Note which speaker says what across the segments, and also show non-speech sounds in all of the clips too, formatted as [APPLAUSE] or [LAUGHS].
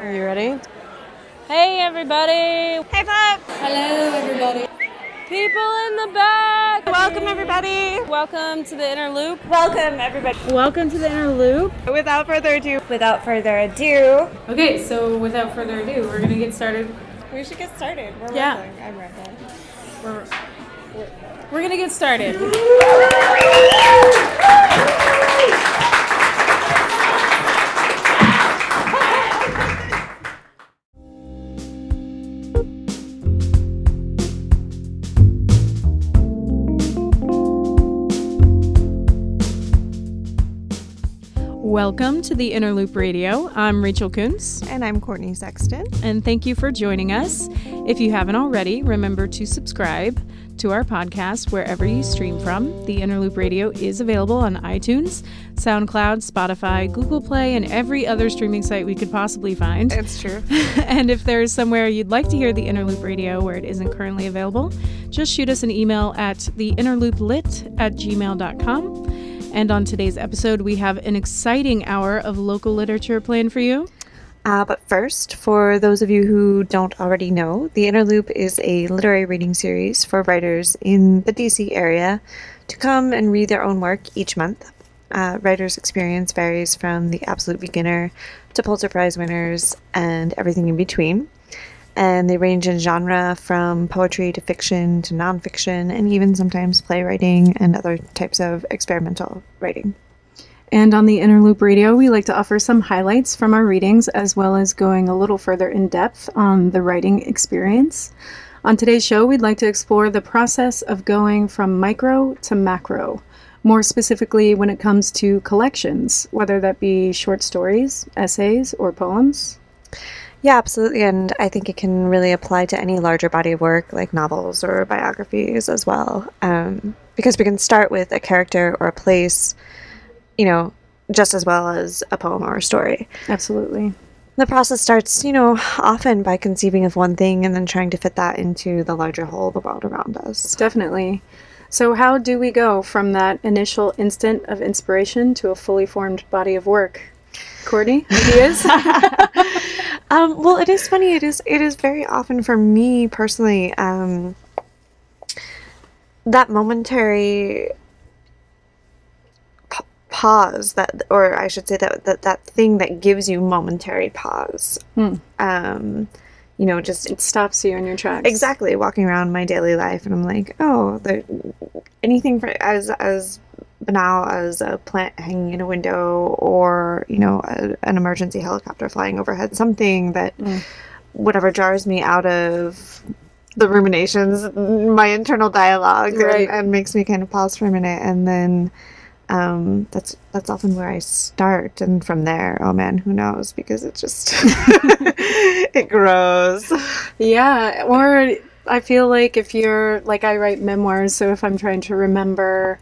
Speaker 1: Are you ready? Hey, everybody!
Speaker 2: Hey, Pop!
Speaker 3: Hello, everybody.
Speaker 1: People in the back!
Speaker 2: Welcome, everybody!
Speaker 1: Welcome to the Inner Loop.
Speaker 2: Welcome, everybody!
Speaker 1: Welcome to the Inner Loop.
Speaker 2: Without further ado, without further ado,
Speaker 1: Okay, so without further ado, we're gonna get started.
Speaker 2: we should get started. We're
Speaker 1: Yeah.
Speaker 2: I'm rambling.
Speaker 1: We're, we're, we're gonna get started. Welcome to the Inner Loop Radio. I'm Rachel Coons.
Speaker 2: And I'm Courtney Sexton.
Speaker 1: and thank you for joining us. If you haven't already, remember to subscribe to our podcast wherever you stream from. The Inner Loop Radio is available on iTunes, SoundCloud, Spotify, Google Play, and every other streaming site we could possibly find.
Speaker 2: It's true. [LAUGHS]
Speaker 1: and if there's somewhere you'd like to hear the Inner Loop Radio where it isn't currently available, just shoot us an email at theinterlooplit at gmail.com. And on today's episode, we have an exciting hour of local literature planned for you.
Speaker 2: Uh, but first, for those of you who don't already know, The Inner Loop is a literary reading series for writers in the DC area to come and read their own work each month. Uh, writers' experience varies from the absolute beginner to Pulitzer Prize winners and everything in between. And they range in genre from poetry to fiction to nonfiction, and even sometimes playwriting and other types of experimental writing.
Speaker 1: And on the Inner Loop Radio, we like to offer some highlights from our readings as well as going a little further in depth on the writing experience. On today's show, we'd like to explore the process of going from micro to macro, more specifically when it comes to collections, whether that be short stories, essays, or poems.
Speaker 2: Yeah, absolutely. And I think it can really apply to any larger body of work like novels or biographies as well. Um, because we can start with a character or a place, you know, just as well as a poem or a story.
Speaker 1: Absolutely.
Speaker 2: The process starts, you know, often by conceiving of one thing and then trying to fit that into the larger whole, the world around us.
Speaker 1: Definitely. So, how do we go from that initial instant of inspiration to a fully formed body of work? Courtney, ideas? [LAUGHS] [LAUGHS]
Speaker 2: Um, well, it is funny. It is. It is very often for me personally. Um, that momentary pa- pause, that, or I should say that that that thing that gives you momentary pause. Um, you know, just
Speaker 1: it stops you in your tracks.
Speaker 2: exactly walking around my daily life, and I'm like, oh, there, anything for as as banal as a plant hanging in a window or you know a, an emergency helicopter flying overhead something that whatever jars me out of the ruminations my internal dialogue
Speaker 1: Right.
Speaker 2: and, and makes me kind of pause for a minute and then um, that's that's often where I start and from there oh man who knows because it just [LAUGHS] it grows
Speaker 1: Yeah, or I feel like if you're like I write memoirs, so if I'm trying to remember,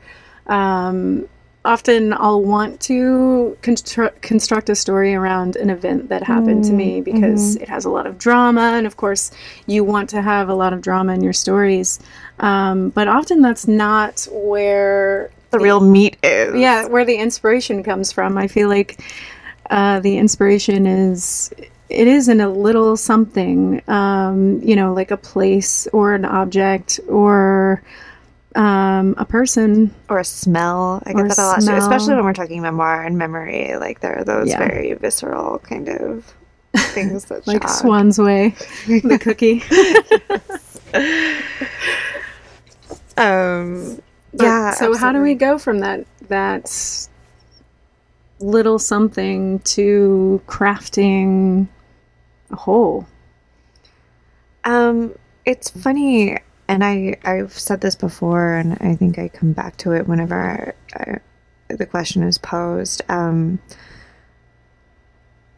Speaker 1: um, often I'll want to construct construct a story around an event that happened to me because it has a lot of drama, and of course, you want to have a lot of drama in your stories. Um, but often that's not where
Speaker 2: the real meat is.
Speaker 1: Yeah where the inspiration comes from. I feel like uh, the inspiration is it is in a little something um, you know like a place or an object or um, a person
Speaker 2: or a smell. I get that a lot, too, especially when we're talking memoir and memory. Like there are those
Speaker 1: Yeah.
Speaker 2: very visceral kind of [LAUGHS] things that
Speaker 1: like
Speaker 2: shock.
Speaker 1: Swann's Way the [LAUGHS] cookie
Speaker 2: Um, yeah.
Speaker 1: so how do we go from that that little something to crafting a whole
Speaker 2: Um, it's funny, and I I've said this before, and I think I come back to it whenever I, the question is posed. Um,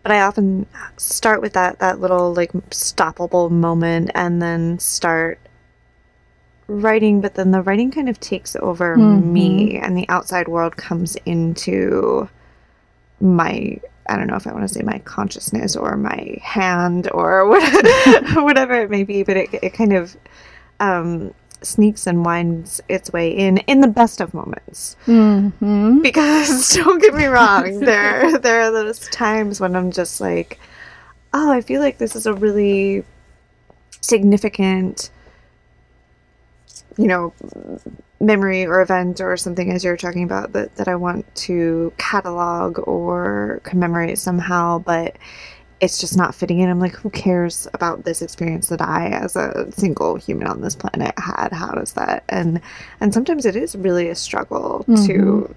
Speaker 2: but I often start with that that little like stoppable moment, and then start writing. But then the writing kind of takes over me, and the outside world comes into my I don't know if I want to say my consciousness or my hand or [LAUGHS] what, [LAUGHS] whatever it may be, but it, it kind of um, sneaks and winds its way in in the best of moments.
Speaker 1: mm-hmm.
Speaker 2: Because [LAUGHS] don't get me wrong, [LAUGHS] there there are those times when I'm just like, oh, I feel like this is a really significant, you know, memory or event or something as you're talking about that, that I want to catalog or commemorate somehow, but it's just not fitting in. I'm like, who cares about this experience that I, as a single human on this planet, had? How does that? And and sometimes it is really a struggle
Speaker 1: Mhm.
Speaker 2: to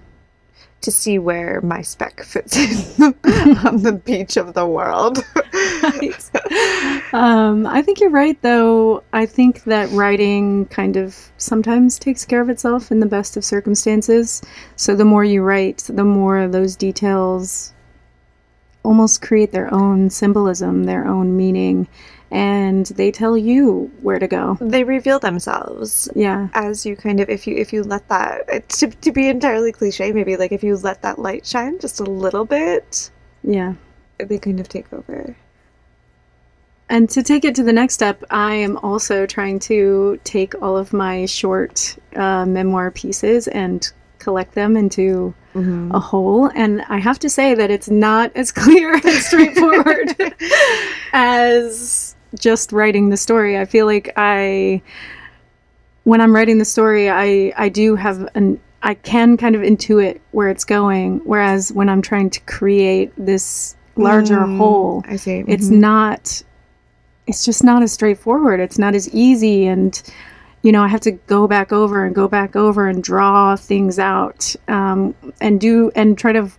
Speaker 2: to see where my speck fits in [LAUGHS] on the beach of the world.
Speaker 1: Right. Um, I think you're right, though. I think that writing kind of sometimes takes care of itself in the best of circumstances. So the more you write, the more those details almost create their own symbolism, their own meaning, and they tell you where to go.
Speaker 2: they reveal themselves
Speaker 1: Yeah.
Speaker 2: as you kind of if you if you let that to, to be entirely cliche maybe like if you let that light shine just a little bit
Speaker 1: Yeah.
Speaker 2: they kind of take over
Speaker 1: And to take it to the next step, I am also trying to take all of my short uh, memoir pieces and collect them into a whole. And I have to say that it's not as [LAUGHS] clear and straightforward [LAUGHS] as just writing the story. I feel like I, when I'm writing the story, I, I do have an, I can kind of intuit where it's going. Whereas when I'm trying to create this larger
Speaker 2: Mm,
Speaker 1: whole,
Speaker 2: i see
Speaker 1: it's
Speaker 2: Mhm.
Speaker 1: not it's just not as straightforward it's not as easy and you know i have to go back over and go back over and draw things out um, and do and try to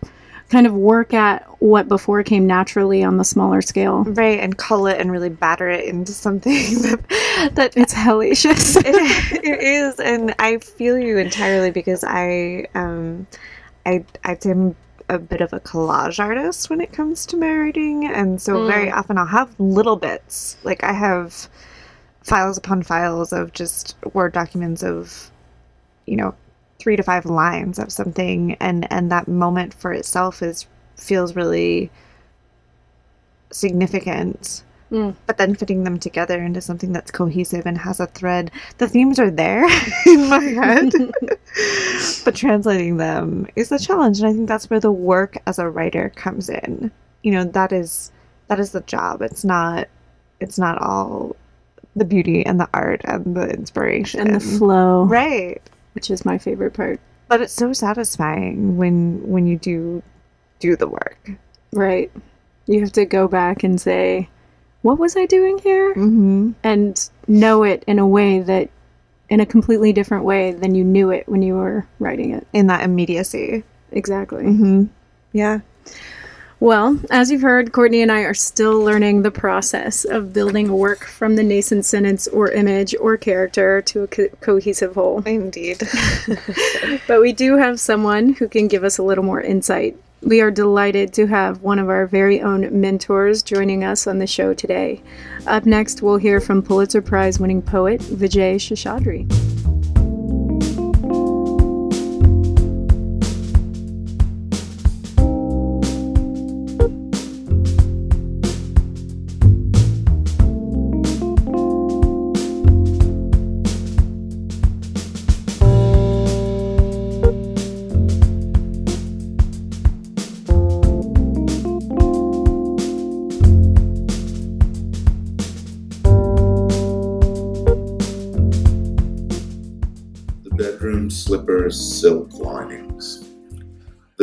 Speaker 1: kind of work at what before came naturally on the smaller scale.
Speaker 2: Right and cull it and really batter it into something [LAUGHS] that, that
Speaker 1: it's hellacious. [LAUGHS]
Speaker 2: It, it is and i feel you entirely because i um i i am a bit of a collage artist when it comes to my writing and so
Speaker 1: Mm.
Speaker 2: very often i'll have little bits. Like i have files upon files of just word documents of you know three to five lines of something. And and that moment for itself is feels really significant.
Speaker 1: Mm.
Speaker 2: but then fitting them together into something that's cohesive and has a thread the themes are there [LAUGHS] in my head. [LAUGHS] But translating them is a challenge. And i think that's where the work as a writer comes in. You know that is that is the job. It's not it's not all the beauty and the art and the inspiration.
Speaker 1: And the flow.
Speaker 2: Right.
Speaker 1: Which is my favorite part.
Speaker 2: But it's so satisfying when when you do do the work.
Speaker 1: Right. You have to go back and say what was i doing here?
Speaker 2: Mm-hmm.
Speaker 1: and know it in a way that in a completely different way than you knew it when you were writing it.
Speaker 2: In that immediacy.
Speaker 1: Exactly.
Speaker 2: Mm-hmm. yeah
Speaker 1: Well, as you've heard, Courtney and I are still learning the process of building a work from the nascent sentence or image or character to a co- cohesive whole.
Speaker 2: indeed [LAUGHS]
Speaker 1: But we do have someone who can give us a little more insight. We are delighted to have one of our very own mentors joining us on the show today. Up next, we'll hear from Pulitzer Prize winning poet Vijay Seshadri.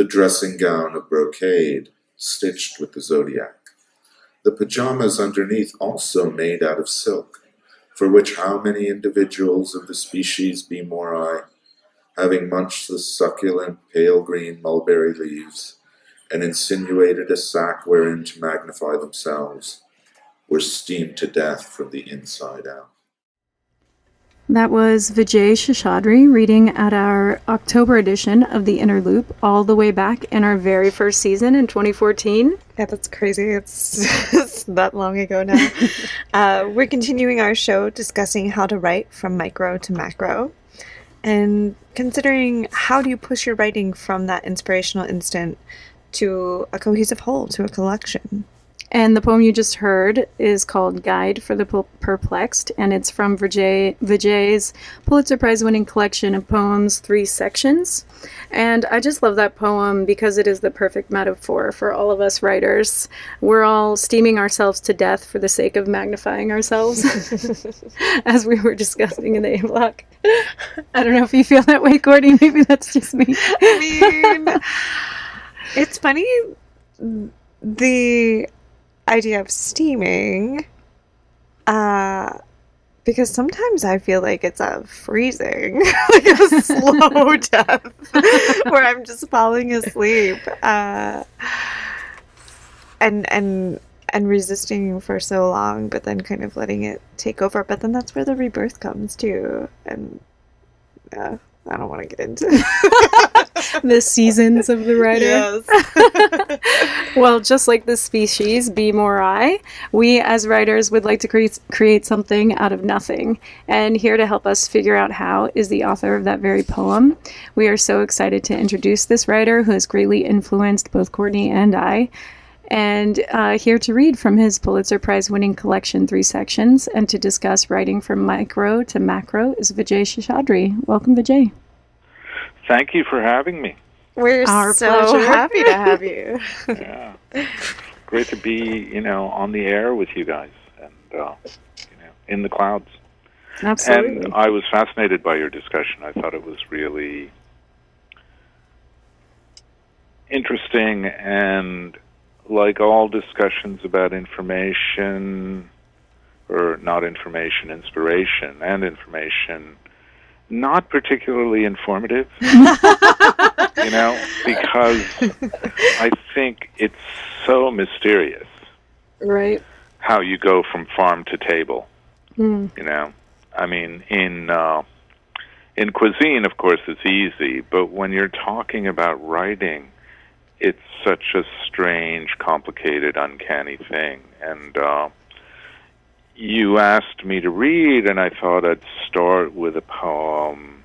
Speaker 3: The dressing gown of brocade stitched with the zodiac, the pajamas underneath also made out of silk, for which how many individuals of the species Bombyx mori, having munched the succulent pale green mulberry leaves, and insinuated a sack wherein to magnify themselves, were steamed to death from the inside out.
Speaker 1: That was Vijay Seshadri reading at our October edition of the Inner Loop, all the way back in our very first season in 2014.
Speaker 2: Yeah, that's crazy. It's, [LAUGHS] it's that long ago now. [LAUGHS] uh, we're continuing our show discussing how to write from micro to macro and considering how do you push your writing from that inspirational instant to a cohesive whole, to a collection.
Speaker 1: And the poem you just heard is called Guide for the Perplexed, and it's from Vijay, Vijay's Pulitzer Prize winning collection of poems, Three Sections. And I just love that poem because it is the perfect metaphor for all of us writers. We're all steaming ourselves to death for the sake of magnifying ourselves, [LAUGHS] as we were discussing in the A block. I don't know if you feel that way, Courtney. Maybe that's just me.
Speaker 2: I mean, [LAUGHS] it's funny the idea of steaming uh because sometimes I feel like it's a freezing, [LAUGHS] like a slow [LAUGHS] death, where I'm just falling asleep, uh, and and and resisting for so long, but then kind of letting it take over. But then that's where the rebirth comes too, and uh, I don't want to get into [LAUGHS] [LAUGHS]
Speaker 1: the seasons of the writer. Yes. [LAUGHS] well, just like the species, Bombyx mori, we as writers would like to create create something out of nothing. And here to help us figure out how is the author of that very poem. We are so excited to introduce this writer who has greatly influenced both Courtney and I and uh, here to read from his Pulitzer Prize winning collection, Three Sections, and to discuss writing from micro to macro is Vijay Seshadri. Welcome, Vijay.
Speaker 4: Thank you for having me.
Speaker 2: We're Our so pleasure. [LAUGHS] happy to have you.
Speaker 4: yeah. Great to be, you know, on the air with you guys and, uh, you know, in the clouds.
Speaker 1: Absolutely.
Speaker 4: And I was fascinated by your discussion. I thought it was really interesting and like all discussions about information, or not information, inspiration, and information, not particularly informative. [LAUGHS] you know, because I think it's so mysterious.
Speaker 1: Right.
Speaker 4: How you go from farm to table.
Speaker 1: Mm.
Speaker 4: You know, I mean, in uh, in cuisine, of course, it's easy, but when you're talking about writing, it's such a strange, complicated, uncanny thing. And uh, you asked me to read, and I thought I'd start with a poem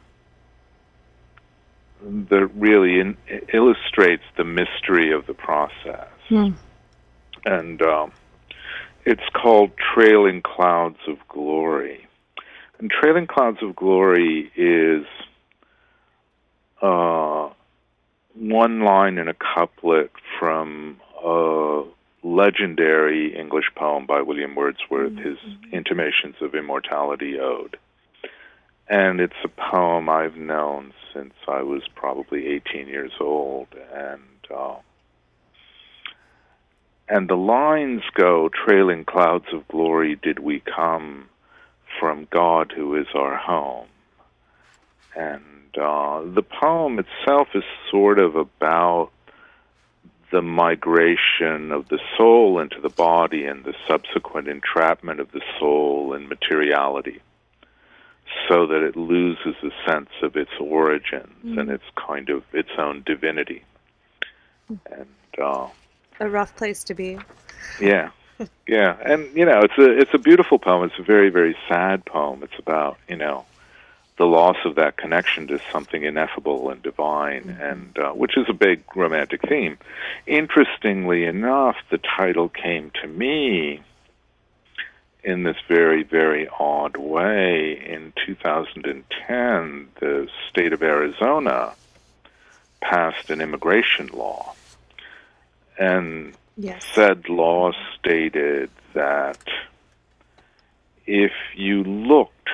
Speaker 4: that really in, illustrates the mystery of the process.
Speaker 1: Hmm.
Speaker 4: And uh, it's called Trailing Clouds of Glory. And Trailing Clouds of Glory is. Uh, one line in a couplet from a legendary English poem by William Wordsworth, mm-hmm. his Intimations of Immortality Ode. And it's a poem I've known since I was probably 18 years old. And, uh, and the lines go, Trailing clouds of glory did we come from God who is our home. And uh, the poem itself is sort of about the migration of the soul into the body and the subsequent entrapment of the soul in materiality so that it loses a sense of its origins mm. and its kind of its own divinity. And uh,
Speaker 2: a rough place to be.
Speaker 4: Yeah. [LAUGHS] Yeah. And you know it's a it's a beautiful poem. It's a very very sad poem. It's about you know the loss of that connection to something ineffable and divine, mm-hmm. and uh, which is a big romantic theme. Interestingly enough, the title came to me in this very, very odd way. In 2010, the state of Arizona passed an immigration law, and
Speaker 2: yes.
Speaker 4: said law stated that if you looked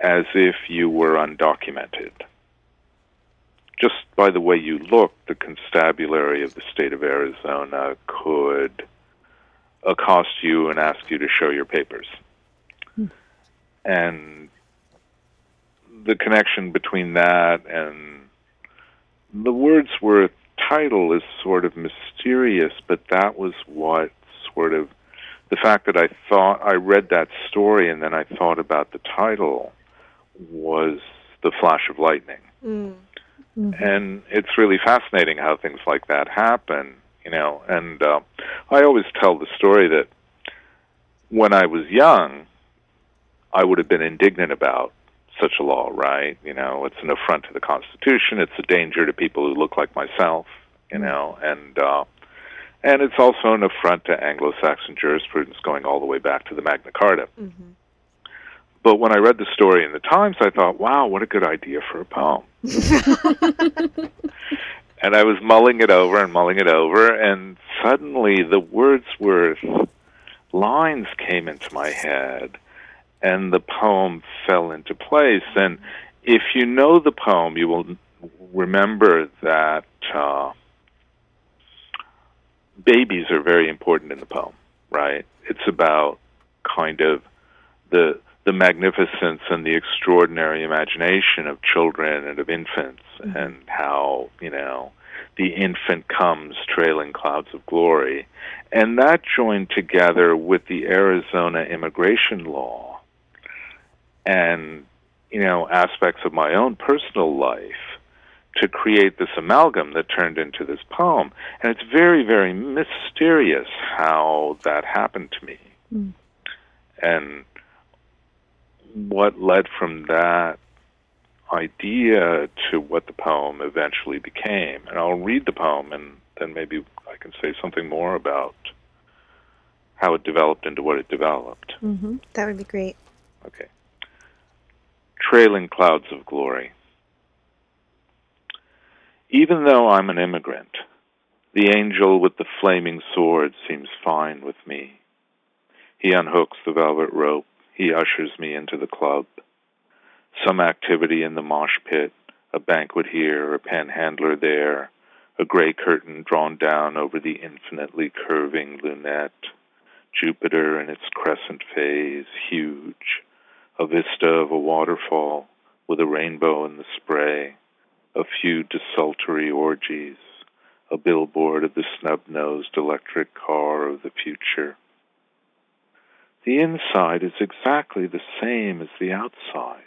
Speaker 4: as if you were undocumented. Just by the way you look, the constabulary of the state of Arizona could accost you and ask you to show your papers. Hmm. And the connection between that and the Wordsworth title is sort of mysterious, but that was what sort of the fact that I thought I read that story and then I thought about the title was the flash of lightning.
Speaker 2: Mm.
Speaker 4: Mm-hmm. And it's really fascinating how things like that happen, you know. And uh, I always tell the story that when I was young, I would have been indignant about such a law, right? You know, it's an affront to the Constitution. It's a danger to people who look like myself, you know. And uh, And it's also an affront to Anglo Saxon jurisprudence going all the way back to the Magna Carta.
Speaker 2: Mm-hmm.
Speaker 4: But when I read the story in the Times, I thought, wow, what a good idea for a poem. [LAUGHS] and I was mulling it over and mulling it over, and suddenly the Wordsworth lines came into my head, and the poem fell into place. And if you know the poem, you will remember that uh, babies are very important in the poem, right? It's about kind of the the magnificence and the extraordinary imagination of children and of infants mm-hmm. and how, you know, the infant comes trailing clouds of glory. And that joined together with the Arizona immigration law and, you know, aspects of my own personal life to create this amalgam that turned into this poem. And it's very, very mysterious how that happened to me. Mm. And what led from that idea to what the poem eventually became. And I'll read the poem and then maybe I can say something more about how it developed into what it developed.
Speaker 2: Mm-hmm. That would be great.
Speaker 4: Okay. Trailing Clouds of Glory. Even though I'm an immigrant, the angel with the flaming sword seems fine with me. He unhooks the velvet rope he ushers me into the club. Some activity in the mosh pit, a banquet here, a panhandler there, a gray curtain drawn down over the infinitely curving lunette, Jupiter in its crescent phase, huge, a vista of a waterfall with a rainbow in the spray, a few desultory orgies, a billboard of the snub nosed electric car of the future the inside is exactly the same as the outside,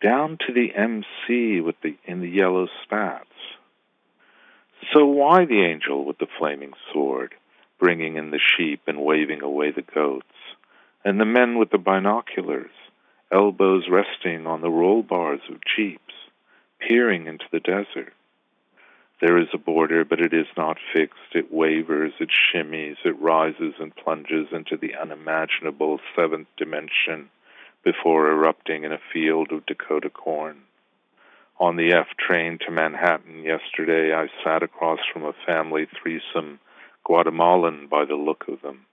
Speaker 4: down to the MC with the in the yellow spats. So why the angel with the flaming sword, bringing in the sheep and waving away the goats, and the men with the binoculars, elbows resting on the roll bars of jeeps, peering into the desert? There is a border, but it is not fixed. It wavers, it shimmies, it rises and plunges into the unimaginable seventh dimension before erupting in a field of Dakota corn. On the F train to Manhattan yesterday, I sat across from a family threesome, Guatemalan by the look of them,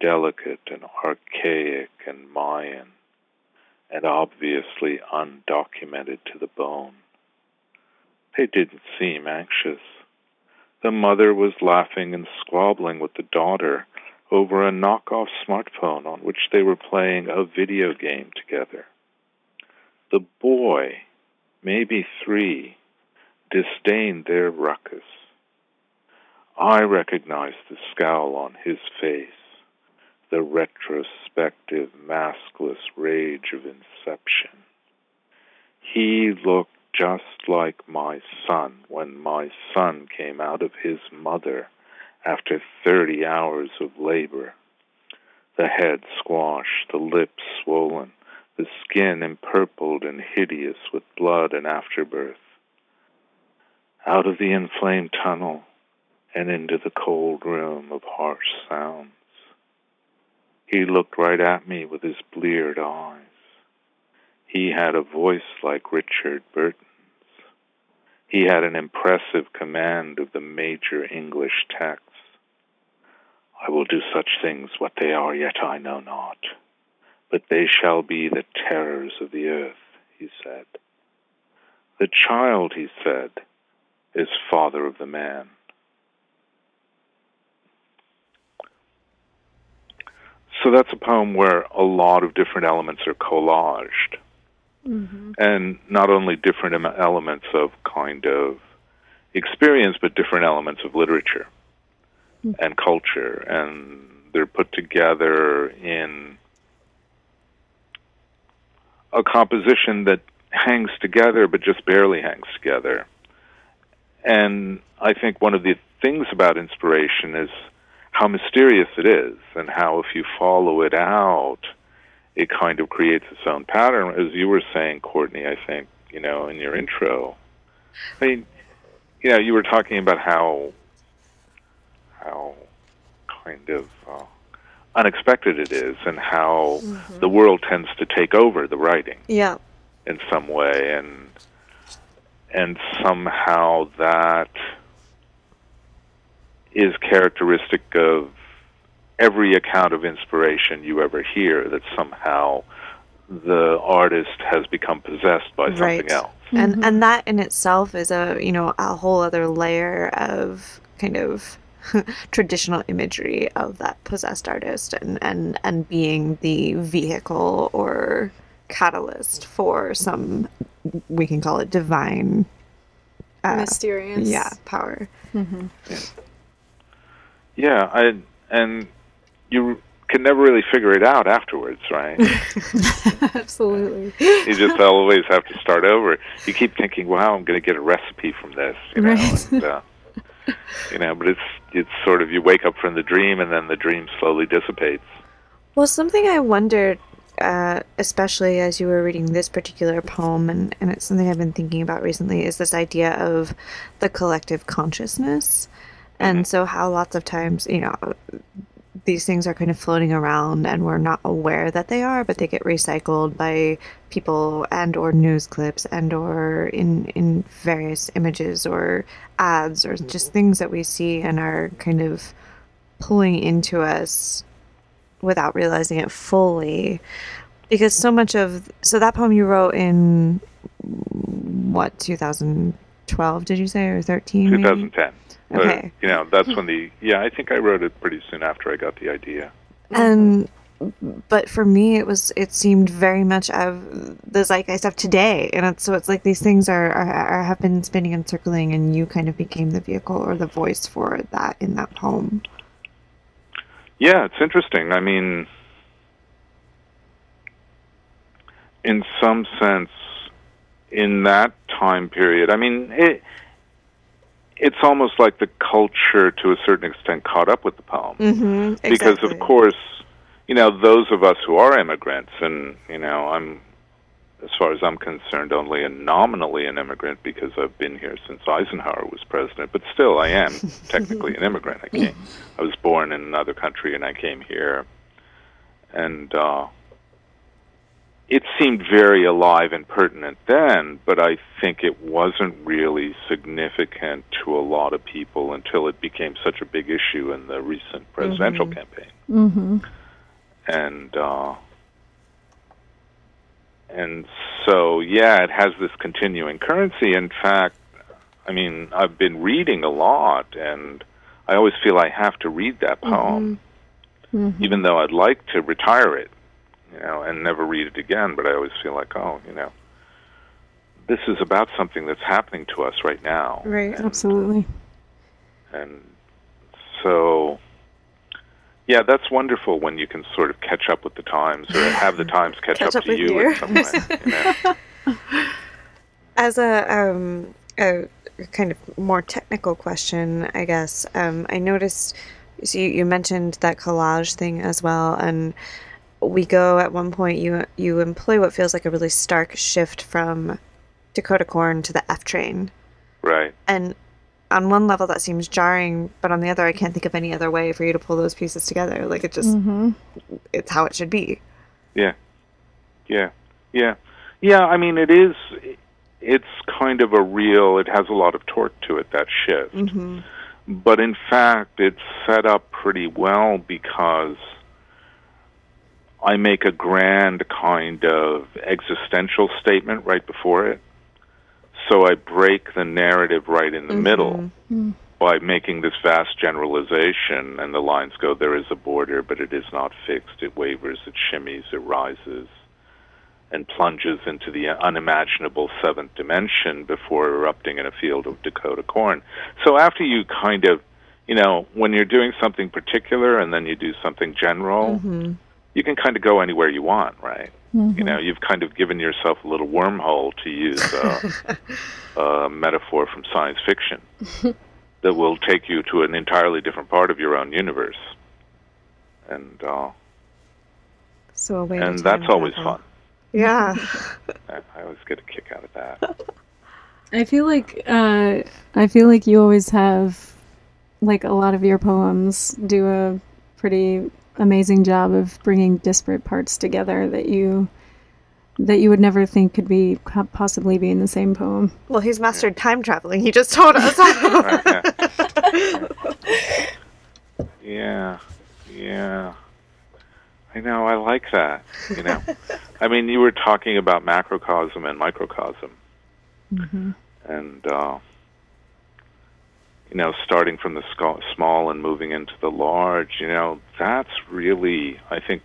Speaker 4: delicate and archaic and Mayan, and obviously undocumented to the bone. They didn't seem anxious. The mother was laughing and squabbling with the daughter over a knockoff smartphone on which they were playing a video game together. The boy, maybe three, disdained their ruckus. I recognized the scowl on his face, the retrospective, maskless rage of inception. He looked just like my son when my son came out of his mother after 30 hours of labor. The head squashed, the lips swollen, the skin empurpled and hideous with blood and afterbirth. Out of the inflamed tunnel and into the cold room of harsh sounds. He looked right at me with his bleared eyes. He had a voice like Richard Burton's. he had an impressive command of the major English texts. I will do such things what they are, yet I know not. But they shall be the terrors of the earth, he said. The child, he said, is father of the man. So that's a poem where a lot of different elements are collaged. Mm-hmm. And not only different elements of kind of experience, but different elements of literature mm-hmm. and culture. And they're put together in a composition that hangs together, but just barely hangs together. And I think one of the things about inspiration is how mysterious it is, and how if you follow it out, it kind of creates its own pattern. As you were saying, Courtney, I think, you know, in your intro. I mean, you know, you were talking about how how kind of uh, unexpected it is, and how the world tends to take over the writing
Speaker 2: Yeah.
Speaker 4: in some way, and and somehow that is characteristic of every account of inspiration you ever hear. That somehow the artist has become possessed by something
Speaker 2: Right.
Speaker 4: else.
Speaker 2: and and that in itself is a you know a whole other layer of kind of [LAUGHS] traditional imagery of that possessed artist and and and being the vehicle or catalyst for some we can call it divine uh,
Speaker 1: Mysterious.
Speaker 2: yeah power
Speaker 4: Yeah, I and you can never really figure it out afterwards, right? [LAUGHS]
Speaker 1: Absolutely.
Speaker 4: you just always have to start over. You keep thinking, "Wow, I'm going to get a recipe from this," you know,
Speaker 1: Right.
Speaker 4: and, uh, [LAUGHS] you know. But it's it's sort of you wake up from the dream, and then the dream slowly dissipates.
Speaker 2: Well, something I wondered, uh, especially as you were reading this particular poem, and, and it's something I've been thinking about recently, is this idea of the collective consciousness. And so, how lots of times, you know, these things are kind of floating around and we're not aware that they are but they get recycled by people and or news clips and or in in various images or ads or mm-hmm. just things that we see and are kind of pulling into us without realizing it fully. Because so much of so that poem you wrote in what 2012 did you say or 13 maybe?
Speaker 4: 2010. But,
Speaker 2: Okay.
Speaker 4: you know, that's when the yeah. I think I wrote it pretty soon after I got the idea.
Speaker 2: and but for me it was it seemed very much of the zeitgeist of today and it's, so it's like these things are, are, are have been spinning and circling and you kind of became the vehicle or the voice for that in that poem
Speaker 4: Yeah, it's interesting. I mean, in some sense, in that time period, I mean, it, it's almost like the culture, to a certain extent, caught up with the poem.
Speaker 2: mm-hmm,
Speaker 4: Because, of course, you know, those of us who are immigrants, and, you know, I'm, as far as I'm concerned, only a nominally an immigrant because I've been here since Eisenhower was president, but still, I am [LAUGHS] technically an immigrant. I came, I was born in another country, and I came here, and uh, it seemed very alive and pertinent then, but I think it wasn't really significant to a lot of people until it became such a big issue in the recent presidential campaign
Speaker 1: Mm-hmm.
Speaker 4: and uh, and so yeah, it has this continuing currency. In fact, I mean, I've been reading a lot, and I always feel I have to read that poem,
Speaker 1: Mm-hmm.
Speaker 4: even though I'd like to retire it, you know, and never read it again. But I always feel like, oh, you know, this is about something that's happening to us right now,
Speaker 2: right
Speaker 1: Absolutely.
Speaker 4: and so yeah that's wonderful when you can sort of catch up with the times or have the times catch,
Speaker 2: Catch
Speaker 4: up,
Speaker 2: up
Speaker 4: to
Speaker 2: with
Speaker 4: you
Speaker 2: you.
Speaker 4: in some way you know? [LAUGHS]
Speaker 2: As a um a kind of more technical question, I guess. Um, I noticed. So you, you mentioned that collage thing as well, and we go at one point. You you employ what feels like a really stark shift from Dakota Corn to the F train,
Speaker 4: right
Speaker 2: and on one level that seems jarring, but on the other, I can't think of any other way for you to pull those pieces together. Like it just,
Speaker 1: Mm-hmm.
Speaker 2: it's how it should be.
Speaker 4: yeah yeah yeah yeah i mean it is it's kind of a real it has a lot of torque to it that shift
Speaker 2: Mm-hmm.
Speaker 4: but in fact it's set up pretty well because I make a grand kind of existential statement right before it. So I break the narrative right in the mm-hmm. middle mm. by making this vast generalization, and the lines go, There is a border, but it is not fixed. It wavers, it shimmies, it rises, and plunges into the unimaginable seventh dimension before erupting in a field of Dakota corn. So after you kind of, you know, when you're doing something particular and then you do something general, mm-hmm. You can kind of go anywhere you want, right? You know, you've kind of given yourself a little wormhole to use a, [LAUGHS] a metaphor from science fiction that will take you to an entirely different part of your own universe. And uh,
Speaker 2: So a way
Speaker 4: and that's always
Speaker 2: travel.
Speaker 4: fun.
Speaker 2: Yeah. [LAUGHS]
Speaker 4: I, I always get a kick out of that.
Speaker 1: I feel like uh, I feel like you always have like a lot of your poems do a pretty amazing job of bringing disparate parts together that you that you would never think could be possibly be in the same poem.
Speaker 2: Well, he's mastered time traveling. He just told us. [LAUGHS] [LAUGHS]
Speaker 4: yeah, yeah. I know. I like that. You know, [LAUGHS] I mean, you were talking about macrocosm and microcosm,
Speaker 1: mm-hmm.
Speaker 4: and uh, you know, starting from the small and moving into the large. You know, that's really, I think,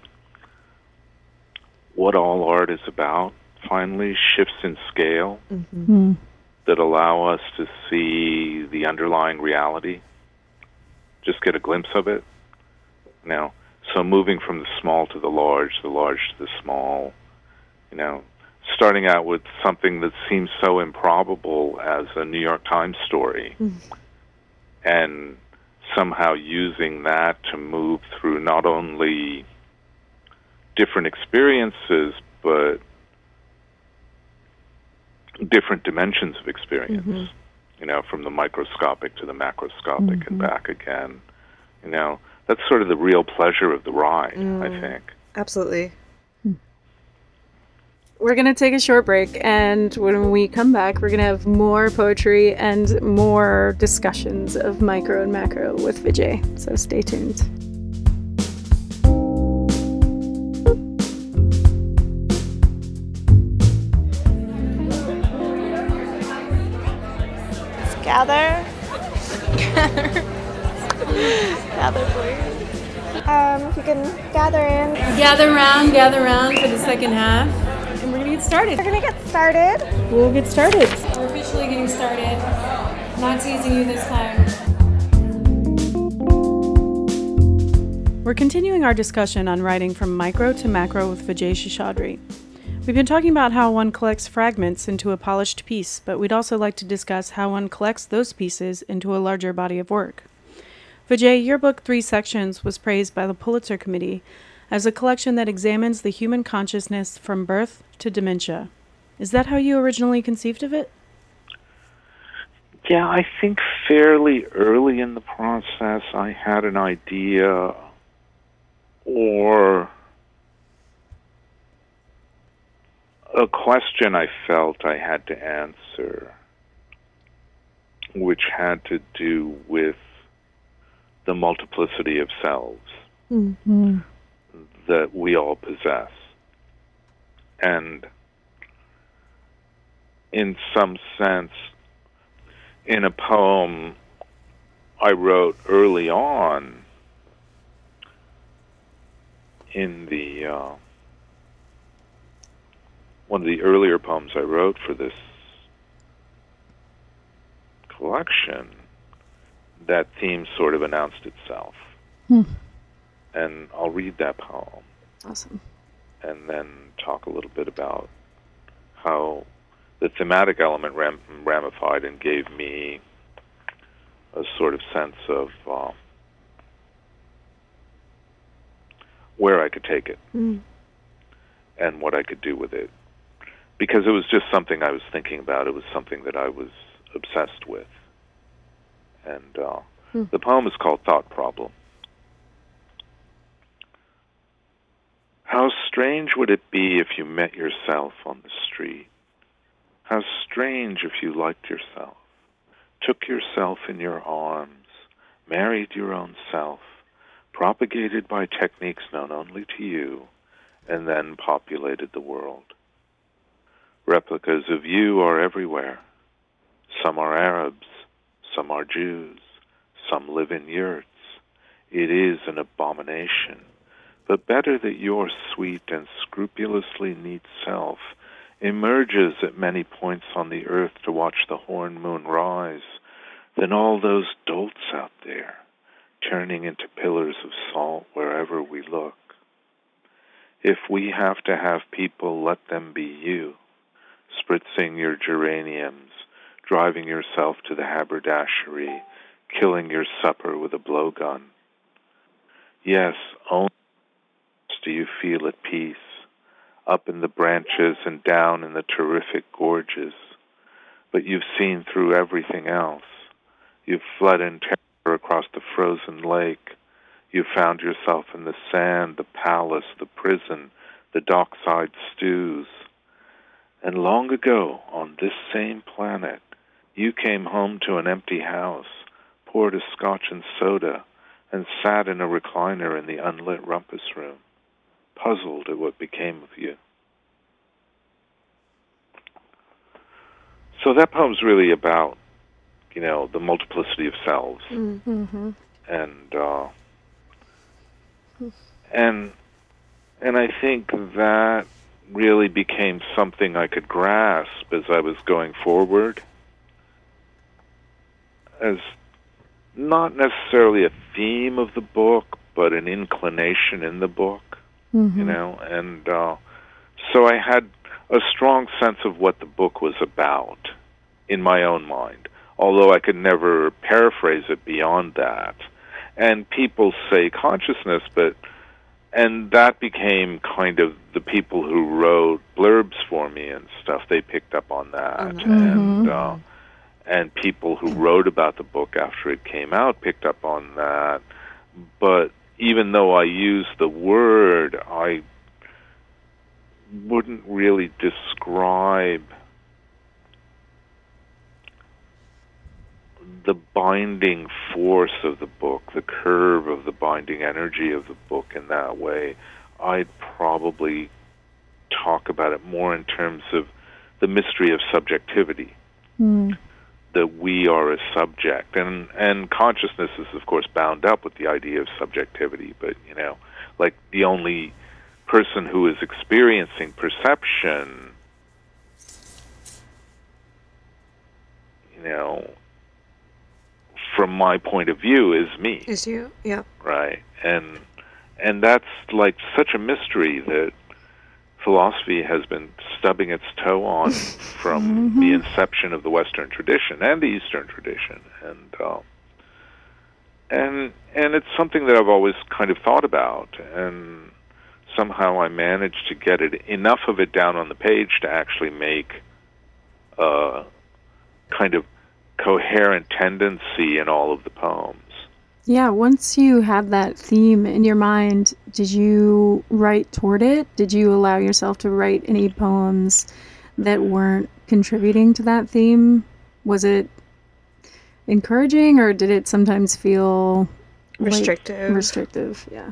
Speaker 4: what all art is about. Finally, shifts in scale
Speaker 1: mm-hmm.
Speaker 4: that allow us to see the underlying reality. Just get a glimpse of it. Now, so moving from the small to the large, the large to the small, you know, starting out with something that seems so improbable as a New York Times story,
Speaker 2: mm.
Speaker 4: And somehow using that to move through not only different experiences, but different dimensions of experience.
Speaker 2: Mm-hmm.
Speaker 4: You know, from the microscopic to the macroscopic
Speaker 1: mm-hmm.
Speaker 4: and back again. You know, that's sort of the real pleasure of the ride,
Speaker 2: mm.
Speaker 4: I think.
Speaker 2: Absolutely.
Speaker 1: We're going to take a short break, and when we come back, we're going to have more poetry and more discussions of micro and macro with Vijay. So stay tuned.
Speaker 2: gather. gather. gather, please. Um, if you can gather in.
Speaker 1: Gather around, gather around for the second half. And we're gonna get started.
Speaker 2: We're gonna get started.
Speaker 1: We'll get started. We're officially getting started. Not teasing you this time. We're continuing our discussion on writing from micro to macro with Vijay Seshadri. We've been talking about how one collects fragments into a polished piece, but we'd also like to discuss how one collects those pieces into a larger body of work. Vijay, your book, Three Sections, was praised by the Pulitzer Committee as a collection that examines the human consciousness from birth to dementia. Is that how you originally conceived of it?
Speaker 4: Yeah, I think fairly early in the process I had an idea or a question I felt I had to answer, which had to do with the multiplicity of selves
Speaker 1: mm-hmm.
Speaker 4: That we all possess. And in some sense, in a poem I wrote early on in the uh, one of the earlier poems I wrote for this collection, that theme sort of announced itself.
Speaker 1: Hmm.
Speaker 4: And I'll read that poem.
Speaker 1: Awesome.
Speaker 4: And then talk a little bit about how the thematic element ram- ramified and gave me a sort of sense of uh, where I could take it
Speaker 2: mm.
Speaker 4: and what I could do with it because it was just something I was thinking about. It was something that I was obsessed with. And uh,
Speaker 1: hmm.
Speaker 4: the poem is called Thought Problem. How strange would it be if you met yourself on the street? How strange if you liked yourself, took yourself in your arms, married your own self, propagated by techniques known only to you, and then populated the world. Replicas of you are everywhere. Some are Arabs, some are Jews, some live in yurts. It is an abomination. But better that your sweet and scrupulously neat self emerges at many points on the earth to watch the horn moon rise than all those dolts out there, turning into pillars of salt wherever we look. If we have to have people, let them be you spritzing your geraniums, driving yourself to the haberdashery, killing your supper with a blowgun. Yes, only do you feel at peace, up in the branches and down in the terrific gorges. But you've seen through everything else. You've fled in terror across the frozen lake. You've found yourself in the sand, the palace, the prison, the dockside stews. And long ago, on this same planet, you came home to an empty house, poured a scotch and soda, and sat in a recliner in the unlit rumpus room, puzzled at what became of you. So that poem's really about, you know, the multiplicity of selves,
Speaker 1: Mm-hmm.
Speaker 4: and uh, and and I think that really became something I could grasp as I was going forward, as not necessarily a theme of the book, but an inclination in the book,
Speaker 1: Mm-hmm.
Speaker 4: you know, and uh, so I had a strong sense of what the book was about in my own mind, although I could never paraphrase it beyond that. And people say consciousness, but and that became kind of the people who wrote blurbs for me and stuff. They picked up on that,
Speaker 2: On that.
Speaker 4: and uh, and people who wrote about the book after it came out picked up on that. But even though I use the word, I wouldn't really describe the binding force of the book, the curve of the binding energy of the book in that way. I'd probably talk about it more in terms of the mystery of subjectivity
Speaker 1: Mm.
Speaker 4: That we are a subject and and consciousness is of course bound up with the idea of subjectivity but you know like the only person who is experiencing perception you know from my point of view is me
Speaker 2: Is you? Yeah.
Speaker 4: right and and that's like such a mystery that philosophy has been stubbing its toe on [LAUGHS] from the inception of the western tradition and the eastern tradition. And uh, and and it's something that I've always kind of thought about. And somehow I managed to get it enough of it down on the page to actually make a kind of coherent tendency in all of the poems
Speaker 1: Yeah, once you had that theme in your mind, did you write toward it? Did you allow yourself to write any poems that weren't contributing to that theme? Was it encouraging or did it sometimes feel like,
Speaker 2: Restrictive.
Speaker 1: restrictive? Yeah.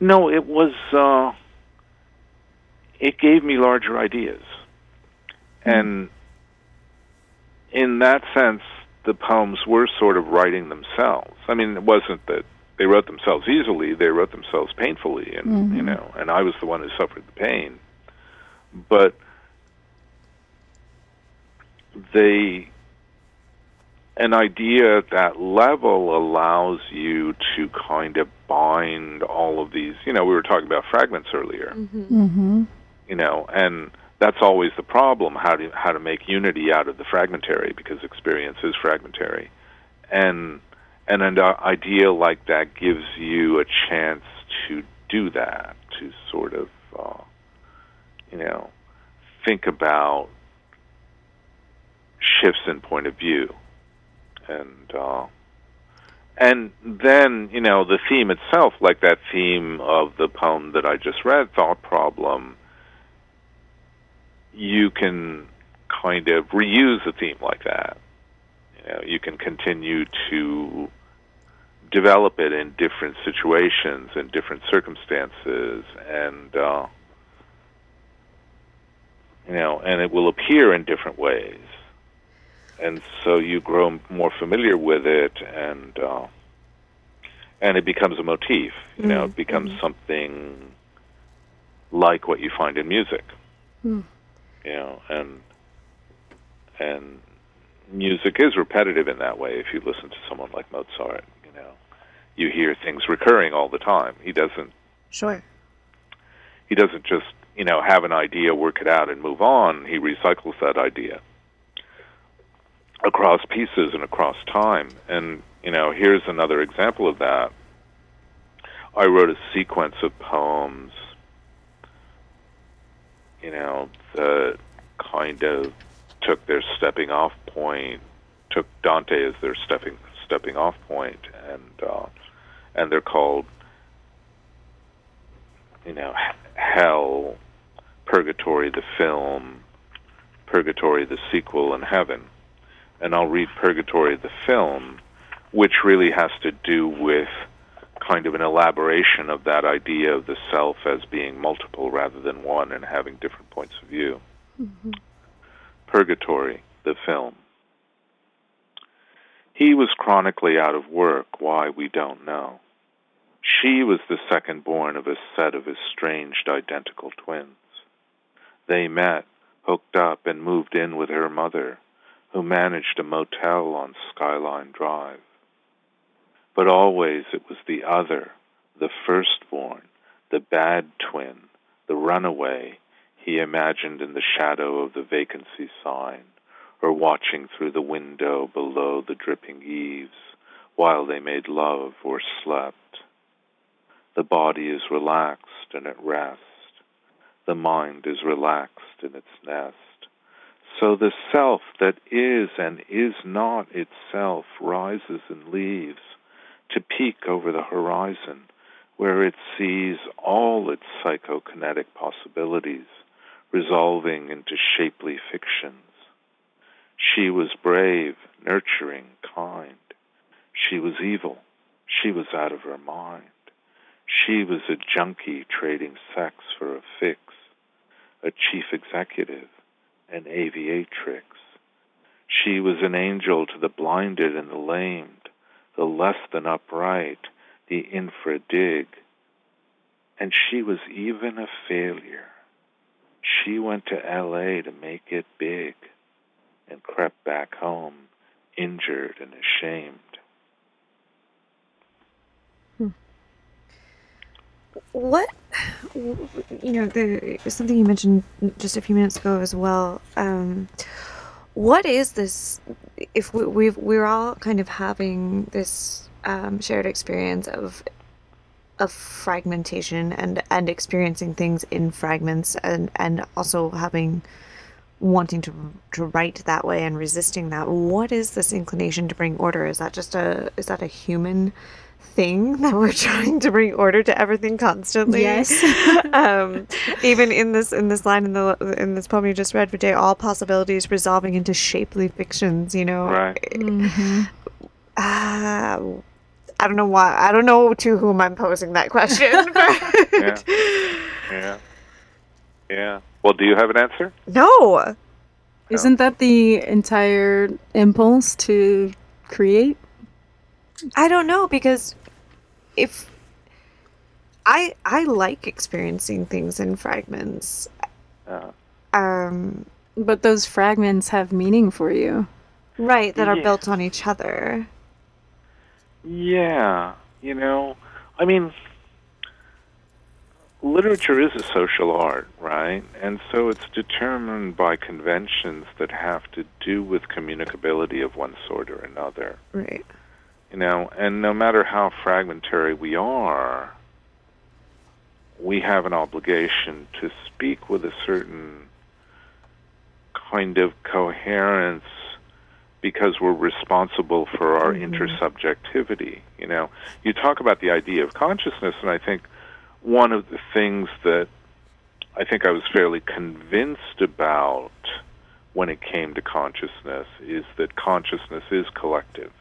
Speaker 4: No, it was. Uh, it gave me larger ideas, and in that sense, the poems were sort of writing themselves. I mean, it wasn't that they wrote themselves easily; they wrote themselves painfully, and you know, and I was the one who suffered the pain. But they an idea at that level allows you to kind of bind all of these. You know, we were talking about fragments earlier.
Speaker 1: Mm-hmm.
Speaker 4: You know, and that's always the problem: how to how to make unity out of the fragmentary, because experience is fragmentary, and and an idea like that gives you a chance to do that, to sort of, uh, you know, think about shifts in point of view and uh, and then you know the theme itself, like that theme of the poem that I just read, thought problem. You can kind of reuse a theme like that. You you can continue to develop it in different situations and different circumstances, and uh, you know, and it will appear in different ways. And so you grow more familiar with it and uh, and it becomes a motif you know it becomes something like what you find in music.
Speaker 1: Hmm.
Speaker 4: you know and and music is repetitive in that way. If you listen to someone like Mozart you know you hear things recurring all the time. He doesn't
Speaker 2: Sure.
Speaker 4: he doesn't just you know have an idea work it out and move on. He recycles that idea across pieces and across time. And you know here's another example of that. I wrote a sequence of poems you know that kind of took their stepping off point took dante as their stepping stepping off point, and uh, and they're called, you know, hell, purgatory, the film, purgatory, the sequel, and heaven. And I'll read purgatory, the film, which really has to do with kind of an elaboration of that idea of the self as being multiple rather than one and having different points of view. Mm-hmm. Purgatory, the film. He was chronically out of work, why we don't know. She was the second born of a set of estranged identical twins. They met, hooked up, and moved in with her mother, who managed a motel on Skyline Drive. But always it was the other, the firstborn, the bad twin, the runaway, he imagined in the shadow of the vacancy sign, or watching through the window below the dripping eaves while they made love or slept. The body is relaxed and at rest. The mind is relaxed in its nest. So the self that is and is not itself rises and leaves to peek over the horizon where it sees all its psychokinetic possibilities resolving into shapely fictions. She was brave, nurturing, kind. She was evil. She was out of her mind. She was a junkie trading sex for a fix, a chief executive, an aviatrix. She was an angel to the blinded and the lamed, the less than upright, the infra dig. And she was even a failure. She went to LA to make it big and crept back home, injured and ashamed.
Speaker 2: Hmm. What, you know, the something you mentioned just a few minutes ago as well. Um, what is this if we, we've we're all kind of having this um, shared experience of of fragmentation and and experiencing things in fragments and and also having wanting to to write that way and resisting that what is this inclination to bring order is that just a is that a human thing [LAUGHS] that we're trying to bring order to everything constantly.
Speaker 1: Yes. [LAUGHS] [LAUGHS]
Speaker 2: um, even in this in this line in the in this poem you just read, Vijay, all possibilities resolving into shapely fictions. You know.
Speaker 4: Right.
Speaker 1: Mm-hmm.
Speaker 2: Uh, I don't know why. I don't know to whom I'm posing that question.
Speaker 4: yeah. Yeah. Yeah. Well, do you have an answer?
Speaker 2: No.
Speaker 1: Isn't that the entire impulse to create?
Speaker 2: I don't know because if I I like experiencing things in fragments.
Speaker 4: Uh,
Speaker 2: Um
Speaker 1: But those fragments have meaning for you.
Speaker 2: right that are
Speaker 4: Yeah.
Speaker 2: built on each other.
Speaker 4: yeah. You know, I mean, literature is a social art, right? And so it's determined by conventions that have to do with communicability of one sort or another.
Speaker 2: Right.
Speaker 4: You know, and no matter how fragmentary we are, we have an obligation to speak with a certain kind of coherence because we're responsible for our
Speaker 2: Mhm.
Speaker 4: intersubjectivity. You know, you talk about the idea of consciousness, and I think one of the things that I think I was fairly convinced about when it came to consciousness is that consciousness is collective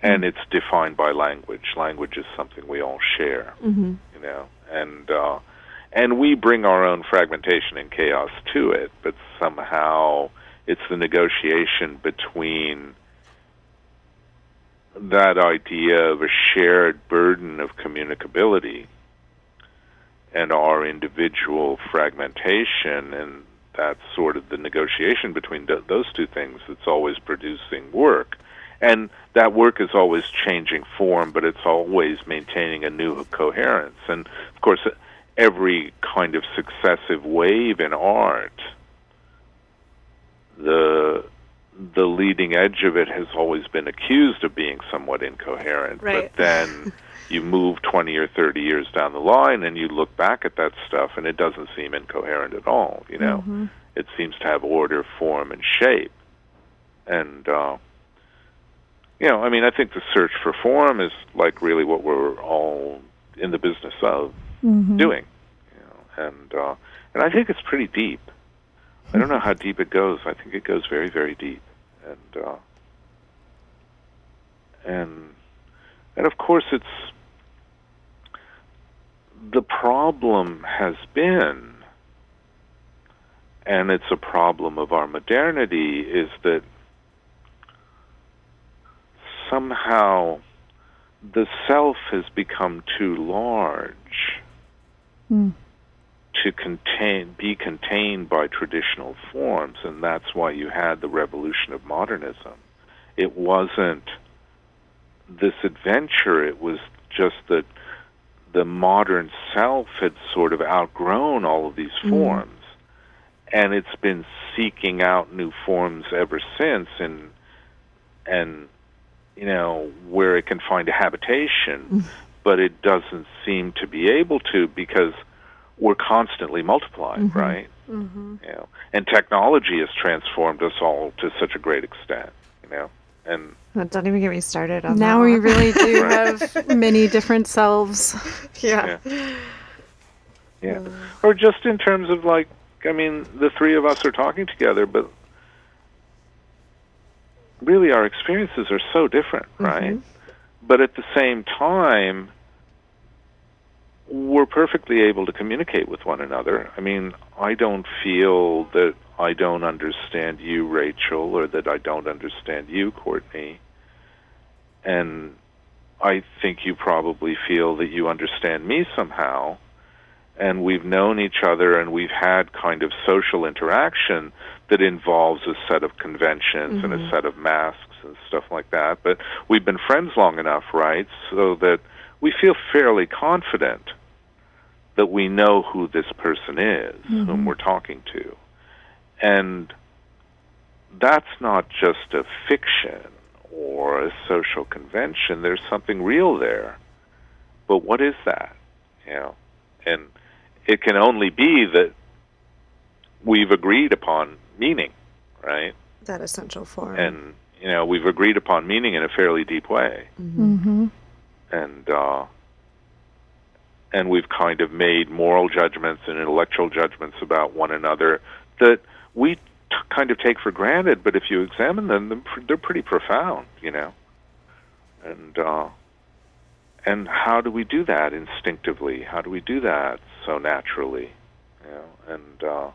Speaker 4: and it's defined by language. Language is something we all share,
Speaker 2: Mm-hmm.
Speaker 4: you know, and uh, and we bring our own fragmentation and chaos to it, but somehow it's the negotiation between that idea of a shared burden of communicability and our individual fragmentation and that's sort of the negotiation between th- those two things that's always producing work. And that work is always changing form but it's always maintaining a new coherence. And of course every kind of successive wave in art the the leading edge of it has always been accused of being somewhat incoherent.
Speaker 2: Right.
Speaker 4: but then [LAUGHS] you move 20 or 30 years down the line and you look back at that stuff and it doesn't seem incoherent at all you know
Speaker 1: Mm-hmm.
Speaker 4: it seems to have order form and shape and uh you know, I mean, I think the search for form is like really what we're all in the business of
Speaker 1: Mm-hmm.
Speaker 4: doing, you know, and uh, and I think it's pretty deep. I don't know how deep it goes. I think it goes very, very deep, and uh, and and of course, it's the problem has been, and it's a problem of our modernity, is that somehow the self has become too large
Speaker 1: Mm.
Speaker 4: to contain be contained by traditional forms and that's why you had the revolution of modernism it wasn't this adventure it was just that the modern self had sort of outgrown all of these
Speaker 1: Mm.
Speaker 4: forms and it's been seeking out new forms ever since and and you know where it can find a habitation but it doesn't seem to be able to because we're constantly multiplying, right?
Speaker 1: Mm-hmm.
Speaker 4: You know, and technology has transformed us all to such a great extent, you know, and
Speaker 2: Oh, don't even get me started on
Speaker 1: Now
Speaker 2: that
Speaker 1: we really do
Speaker 4: Right. [LAUGHS]
Speaker 1: have many different selves.
Speaker 2: yeah.
Speaker 4: yeah, uh. or just in terms of like, I mean, the three of us are talking together, but really our experiences are so different, mm-hmm. right? But at the same time, we're perfectly able to communicate with one another. I mean, I don't feel that I don't understand you, Rachel, or that I don't understand you, Courtney. And I think you probably feel that you understand me somehow. And we've known each other and we've had kind of social interaction that involves a set of conventions and a mm-hmm. set of masks and stuff like that. But we've been friends long enough, right? So that we feel fairly confident that we know who this person is whom mm-hmm. we're talking to. And that's not just a fiction or a social convention. There's something real there. But what is that? You know, and it can only be that we've agreed upon meaning, right?
Speaker 2: That essential form.
Speaker 4: And you know, we've agreed upon meaning in a fairly deep way,
Speaker 1: Mm-hmm.
Speaker 4: and uh, and we've kind of made moral judgments and intellectual judgments about one another that we t- kind of take for granted. But if you examine them, they're pretty profound, you know. And uh, and how do we do that instinctively? How do we do that so naturally? You know, and uh,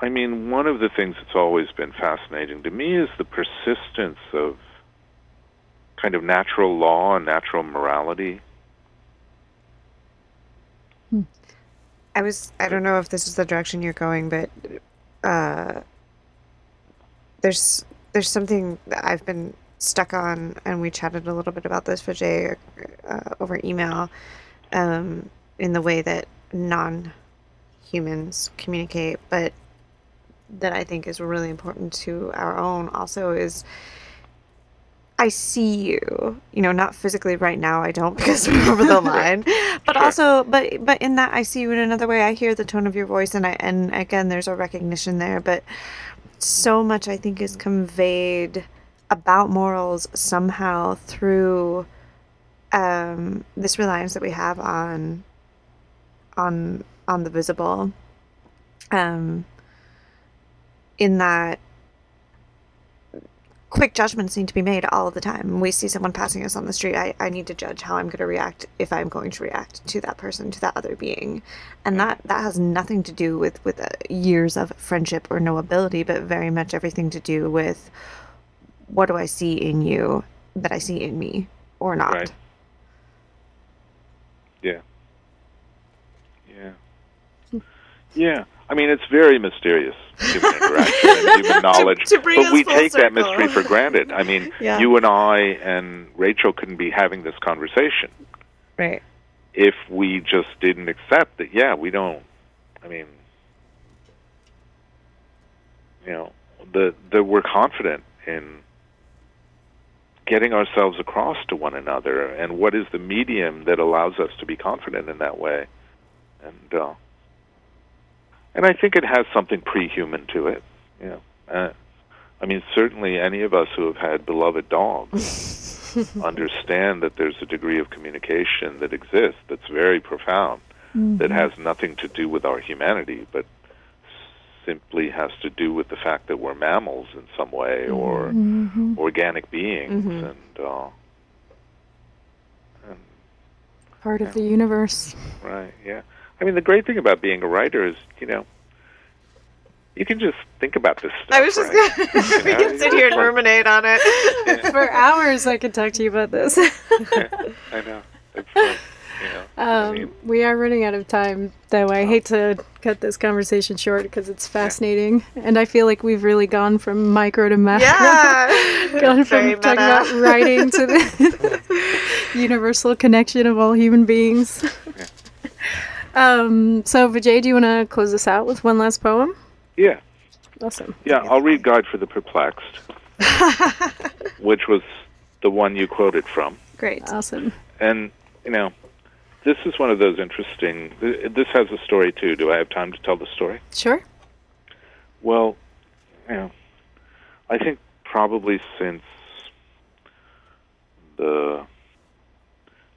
Speaker 4: I mean, one of the things that's always been fascinating to me is the persistence of kind of natural law and natural morality.
Speaker 2: I was I don't know if this is the direction you're going, but uh, there's there's something that I've been stuck on, and we chatted a little bit about this, Vijay, uh, over email, um, in the way that non-humans communicate, but that I think is really important to our own also is I see you, you know, not physically right now. I don't [LAUGHS] because we're over the [LAUGHS] line, but
Speaker 4: Sure.
Speaker 2: also, but but in that I see you in another way. I hear the tone of your voice, and I and again, there's a recognition there. But so much I think is conveyed about morals somehow through um, this reliance that we have on on on the visible. Um, in that quick judgments need to be made all the time. We see someone passing us on the street. I, I need to judge how I'm going to react if I'm going to react to that person, to that other being, and that that has nothing to do with with uh, years of friendship or knowability, but very much everything to do with what do I see in you that I see in me or not.
Speaker 4: Right. Yeah. Yeah. Yeah. I mean, it's very mysterious, [LAUGHS] human interaction and human knowledge.
Speaker 2: to bring
Speaker 4: but we take that mystery for granted. I mean, [LAUGHS]
Speaker 2: Yeah.
Speaker 4: you and I and Rachel couldn't be having this conversation
Speaker 2: Right.
Speaker 4: if we just didn't accept that, yeah, we don't, I mean, you know, the, that we're confident in getting ourselves across to one another and what is the medium that allows us to be confident in that way. And, uh, and I think it has something pre-human to it, know. Uh, I mean, certainly any of us who have had beloved dogs [LAUGHS] understand that there's a degree of communication that exists that's very profound, that has nothing to do with our humanity, but simply has to do with the fact that we're mammals in some way or
Speaker 1: Mm-hmm.
Speaker 4: organic beings
Speaker 2: Mhm.
Speaker 4: and uh and
Speaker 1: Part of the universe.
Speaker 4: right yeah i mean the great thing about being a writer is you know you can just think about this stuff
Speaker 2: I was just
Speaker 4: right?
Speaker 2: gonna [LAUGHS] we can sit here and ruminate on it.
Speaker 1: For hours, I could talk to you about this. [LAUGHS]
Speaker 4: i know it's like, you know I
Speaker 1: Um,
Speaker 4: mean,
Speaker 1: we are running out of time, though. I hate to cut this conversation short because it's fascinating, and I feel like we've really gone from micro to macro.
Speaker 2: Yeah. [LAUGHS]
Speaker 1: gone from
Speaker 2: Very
Speaker 1: talking about writing to the universal connection of all human beings. Um, so, Vijay, do you want to close this out with one last poem?
Speaker 4: yeah
Speaker 1: Awesome.
Speaker 4: yeah i'll read guide for the perplexed [LAUGHS] which was the one you quoted from
Speaker 2: Great.
Speaker 1: Awesome.
Speaker 4: and you know this is one of those interesting this has a story too do i have time to tell the story
Speaker 1: Sure.
Speaker 4: Well, you know, I think probably since the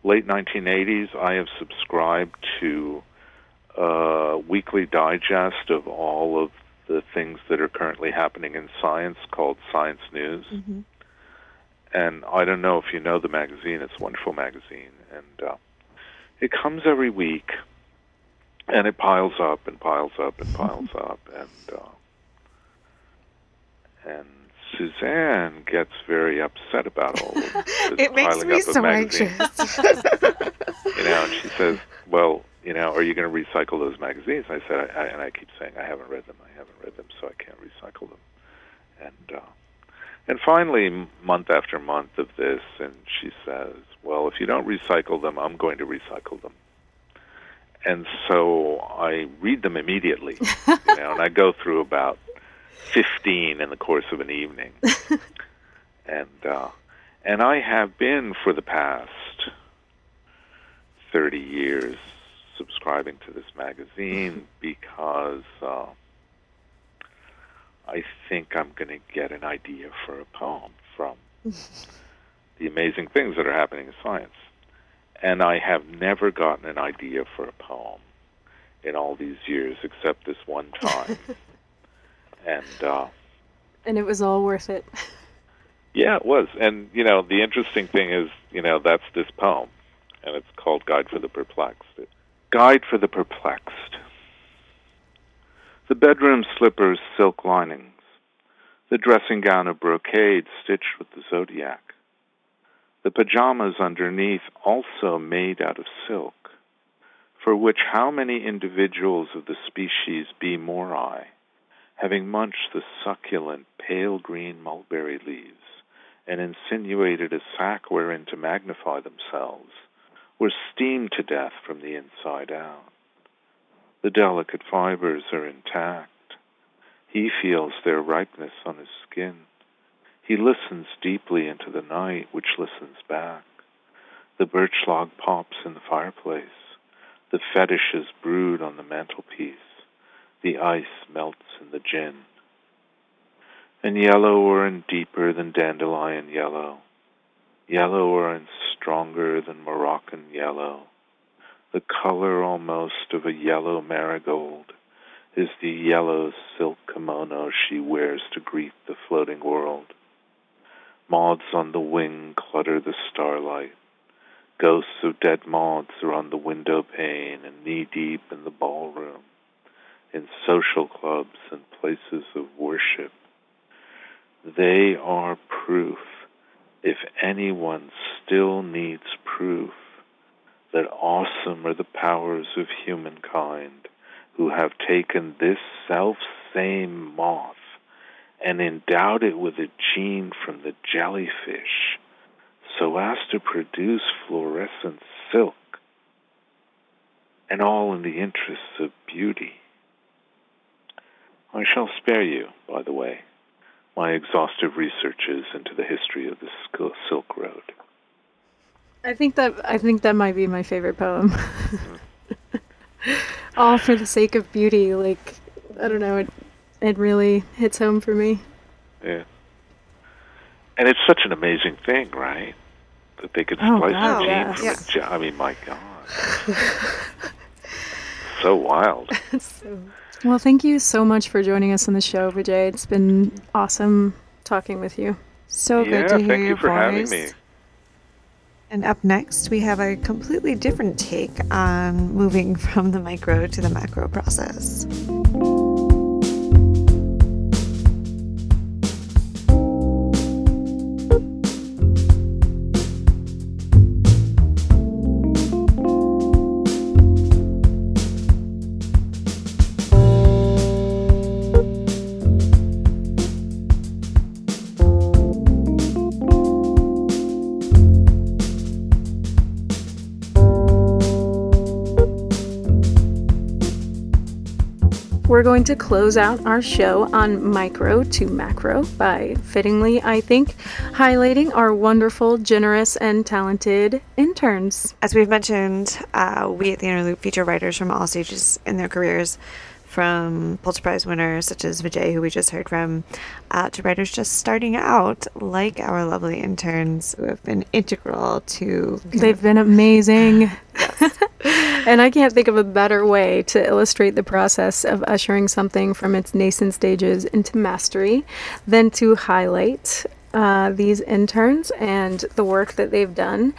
Speaker 4: late 1980s, I have subscribed to a weekly digest of all of the things that are currently happening in science called Science News.
Speaker 2: Mhm.
Speaker 4: And I don't know if you know the magazine, it's a wonderful magazine. And uh, it comes every week, and it piles up and piles up and piles [LAUGHS] up. And uh, and Suzanne gets very upset about all of this [LAUGHS]
Speaker 2: It makes me so
Speaker 4: magazines.
Speaker 2: anxious. [LAUGHS]
Speaker 4: You know, and she says, "Well, you know, are you going to recycle those magazines?" I said, I, I, and I keep saying, "I haven't read them. I haven't read them, so I can't recycle them." And uh, and finally, month after month of this, and she says, "Well, if you don't recycle them, I'm going to recycle them." And so I read them immediately, you know, and I go through about fifteen in the course of an evening, [LAUGHS] and uh, and I have been for the past 30 years subscribing to this magazine [LAUGHS] because uh, I think I'm going to get an idea for a poem from [LAUGHS] the amazing things that are happening in science. And I have never gotten an idea for a poem in all these years except this one time. And uh,
Speaker 1: And it was all worth it.
Speaker 4: yeah, it was. And, you know, the interesting thing is, you know, that's this poem, and it's called Guide for the Perplexed. Guide for the Perplexed. The bedroom slippers, silk linings. The dressing gown of brocade stitched with the zodiac. The pajamas underneath also made out of silk, for which how many individuals of the species Bombyx mori, having munched the succulent pale green mulberry leaves, and insinuated a sac wherein to magnify themselves, were steamed to death from the inside out. The delicate fibers are intact. He feels their ripeness on his skin. He listens deeply into the night, which listens back. The birch log pops in the fireplace. The fetishes brood on the mantelpiece. The ice melts in the gin and yellower and deeper than dandelion yellow, yellower and stronger than Moroccan yellow. The color almost of a yellow marigold is the yellow silk kimono she wears to greet the floating world. Moths on the wing clutter the starlight. Ghosts of dead moths are on the window pane and knee deep in the ballroom, in social clubs and places of worship. They are proof, if anyone still needs proof, that awesome are the powers of humankind who have taken this self same moth and endowed it with a gene from the jellyfish so as to produce fluorescent silk, and all in the interests of beauty. I shall spare you, by the way, my exhaustive researches into the history of the Silk Road.
Speaker 1: I think that I think that might be my favorite poem. [LAUGHS] all for the sake of beauty. Like I don't know, it it really hits home for me.
Speaker 4: Yeah, And it's such an amazing thing, right? That they could
Speaker 1: Oh,
Speaker 4: splice
Speaker 1: wow,
Speaker 4: a gene
Speaker 1: yes.
Speaker 4: from a gene. I mean, my God. [LAUGHS] so wild. [LAUGHS]
Speaker 1: Well, thank you so much for joining us on the show, Vijay. It's been awesome talking with you.
Speaker 2: So
Speaker 4: yeah,
Speaker 2: good to hear
Speaker 4: thank
Speaker 2: your
Speaker 4: you for
Speaker 2: voice.
Speaker 4: having me.
Speaker 2: And up next, we have a completely different take on moving [LAUGHS] from the micro to the macro process.
Speaker 1: Going to close out our show on micro to macro by fittingly, I think, highlighting our wonderful, generous, and talented interns.
Speaker 2: As we've mentioned, uh, we at the Inner Loop feature writers from all stages in their careers, from Pulitzer Prize winners such as Vijay, who we just heard from, uh, to writers just starting out, like our lovely interns who have been integral to.
Speaker 1: They've been amazing. And I can't think of a better way to illustrate the process of ushering something from its nascent stages into mastery than to highlight uh, these interns and the work that they've done.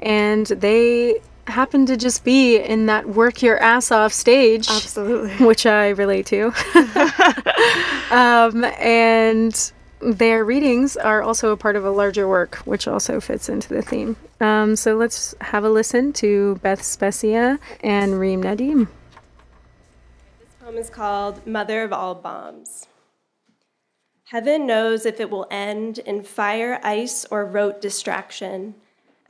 Speaker 1: And they happen to just be in that work your ass off stage
Speaker 2: Absolutely.
Speaker 1: which I relate to. [LAUGHS] um, and their readings are also a part of a larger work, which also fits into the theme. Um, so let's have a listen to Beth Specia and Reem Nadim.
Speaker 5: This poem is called Mother of All Bombs. Heaven knows if it will end in fire, ice, or rote distraction.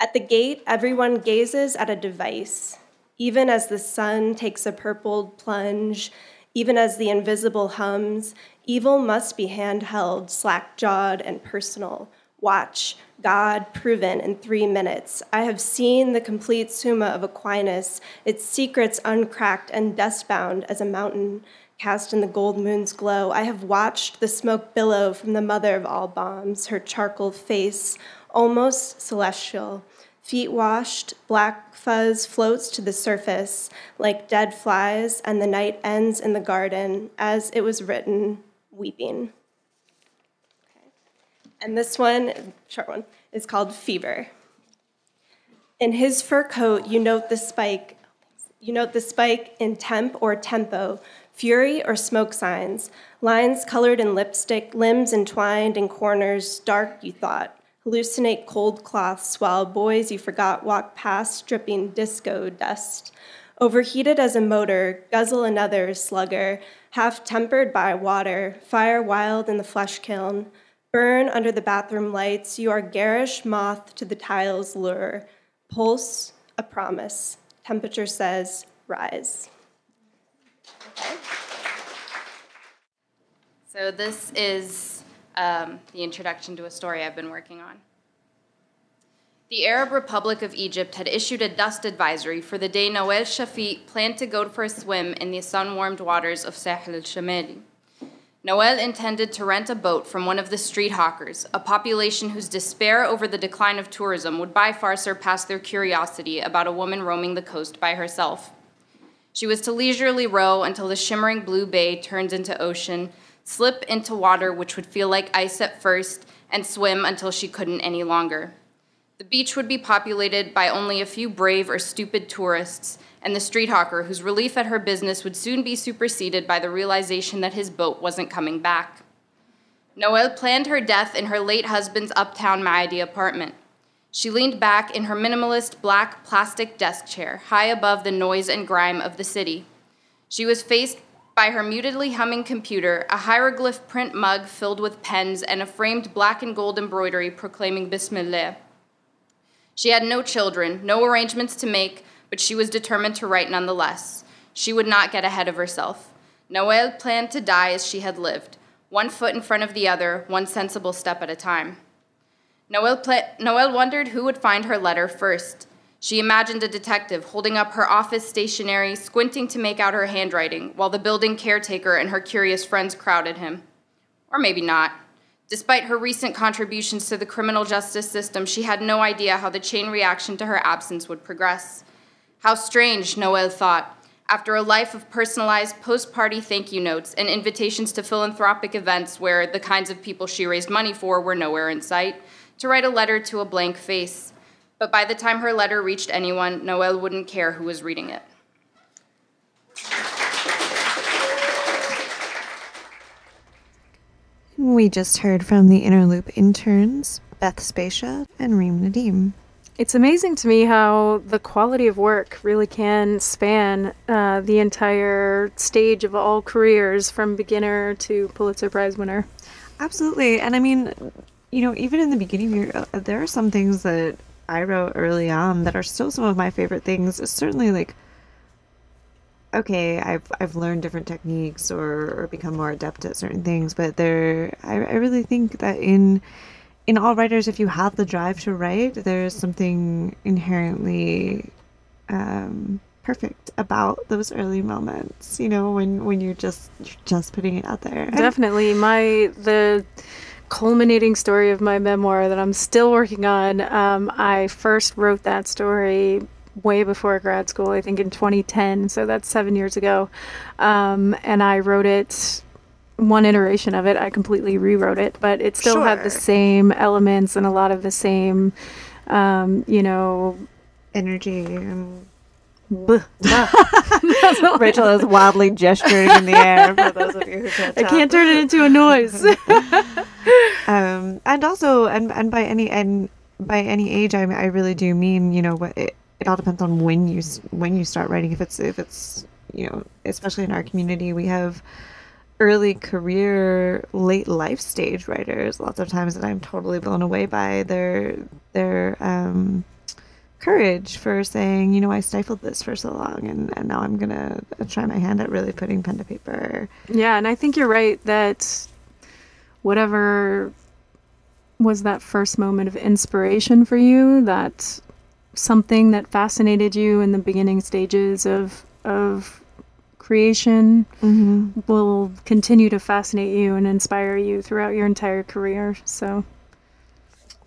Speaker 5: At the gate, everyone gazes at a device, even as the sun takes a purpled plunge, even as the invisible hums. Evil must be handheld, slack jawed, and personal. Watch, God proven in three minutes. I have seen the complete Summa of Aquinas, its secrets uncracked and dust-bound as a mountain cast in the gold moon's glow. I have watched the smoke billow from the mother of all bombs, her charcoal face, almost celestial. Feet washed, black fuzz floats to the surface like dead flies, and the night ends in the garden as it was written, weeping. And this one, short one, is called Fever. In his fur coat, you note the spike. You note the spike in temp or tempo, fury or smoke signs, lines colored in lipstick, limbs entwined in corners, dark, you thought. Hallucinate cold cloths while boys you forgot walk past dripping disco dust. Overheated as a motor, guzzle another slugger, half tempered by water, fire wild in the flesh kiln. Burn under the bathroom lights, you are garish moth to the tile's lure. Pulse, a promise. Temperature says, rise.
Speaker 6: So this is um, the introduction to a story I've been working on. The Arab Republic of Egypt had issued a dust advisory for the day Noel Shafi planned to go for a swim in the sun-warmed waters of Sahel al-Shamali. Noel intended to rent a boat from one of the street hawkers, a population whose despair over the decline of tourism would by far surpass their curiosity about a woman roaming the coast by herself. She was to leisurely row until the shimmering blue bay turns into ocean, slip into water which would feel like ice at first, and swim until she couldn't any longer. The beach would be populated by only a few brave or stupid tourists, and the street hawker, whose relief at her business would soon be superseded by the realization that his boat wasn't coming back. Noelle planned her death in her late husband's uptown Maadi apartment. She leaned back in her minimalist black plastic desk chair, high above the noise and grime of the city. She was faced by her mutedly humming computer, a hieroglyph print mug filled with pens, and a framed black and gold embroidery proclaiming Bismillah. She had no children, no arrangements to make, but she was determined to write nonetheless. She would not get ahead of herself. Noelle planned to die as she had lived, one foot in front of the other, one sensible step at a time. Noelle, pla- wondered who would find her letter first. She imagined a detective holding up her office stationery, squinting to make out her handwriting, while the building caretaker and her curious friends crowded him. Or maybe not. Despite her recent contributions to the criminal justice system, she had no idea how the chain reaction to her absence would progress. How strange, Noel thought, after a life of personalized post party thank you notes and invitations to philanthropic events where the kinds of people she raised money for were nowhere in sight, to write a letter to a blank face. But by the time her letter reached anyone, Noel wouldn't care who was reading it.
Speaker 2: We just heard from the Inner Loop interns, Beth Spacia and Reem Nadim.
Speaker 1: It's amazing to me how the quality of work really can span uh, the entire stage of all careers from beginner to Pulitzer Prize winner.
Speaker 2: Absolutely. And I mean, you know, even in the beginning, uh, there are some things that I wrote early on that are still some of my favorite things. It's certainly like, okay, I've I've learned different techniques or, or become more adept at certain things, but there, I, I really think that in in all writers, if you have the drive to write, there's something inherently um, perfect about those early moments. You know, when when you're just you're just putting it out there.
Speaker 1: Definitely, my the culminating story of my memoir that I'm still working on. Um, I first wrote that story way before grad school, I think in 2010, so that's seven years ago. Um, and I wrote it one iteration of it. I completely rewrote it, but it still had the same elements and a lot of the same, um, you know.
Speaker 2: Energy and. [LAUGHS] Rachel is wildly gesturing in the air for those of you who can't
Speaker 1: I can't turn it into a noise. [LAUGHS]
Speaker 2: um, and also and and by any and by any age I, I really do mean you know what it, it all depends on when you when you start writing. If it's if it's you know especially in our community we have early career late life stage writers lots of times that I'm totally blown away by their their um courage for saying you know I stifled this for so long and, and now I'm gonna try my hand at really putting pen to paper.
Speaker 1: Yeah, and I think you're right that whatever was that first moment of inspiration for you, that something that fascinated you in the beginning stages of of creation will continue to fascinate you and inspire you throughout your entire career. So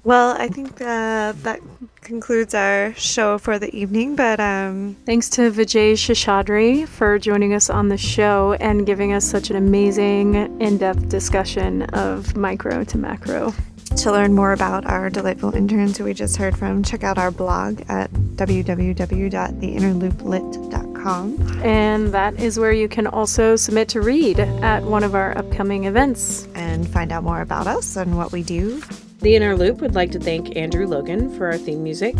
Speaker 2: Well, I think uh, that concludes our show for the evening. But um,
Speaker 1: Thanks to Vijay Seshadri for joining us on the show and giving us such an amazing, in depth discussion of micro to macro.
Speaker 2: To learn more about our delightful interns who we just heard from, check out our blog at www.theinnerlooplit.com.
Speaker 1: And that is where you can also submit to read at one of our upcoming events.
Speaker 2: and find out more about us and what we do.
Speaker 7: The Inner Loop would like to thank Andrew Logan for our theme music,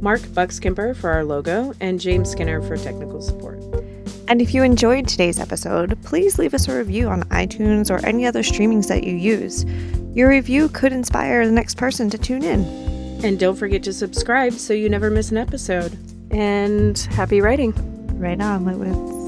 Speaker 7: Mark Buckskimper for our logo, and James Skinner for technical support.
Speaker 2: And if you enjoyed today's episode, please leave us a review on iTunes or any other streaming site you use. Your review could inspire the next person to tune in.
Speaker 7: And don't forget to subscribe so you never miss an episode.
Speaker 1: And happy writing.
Speaker 2: Right on, Litwits.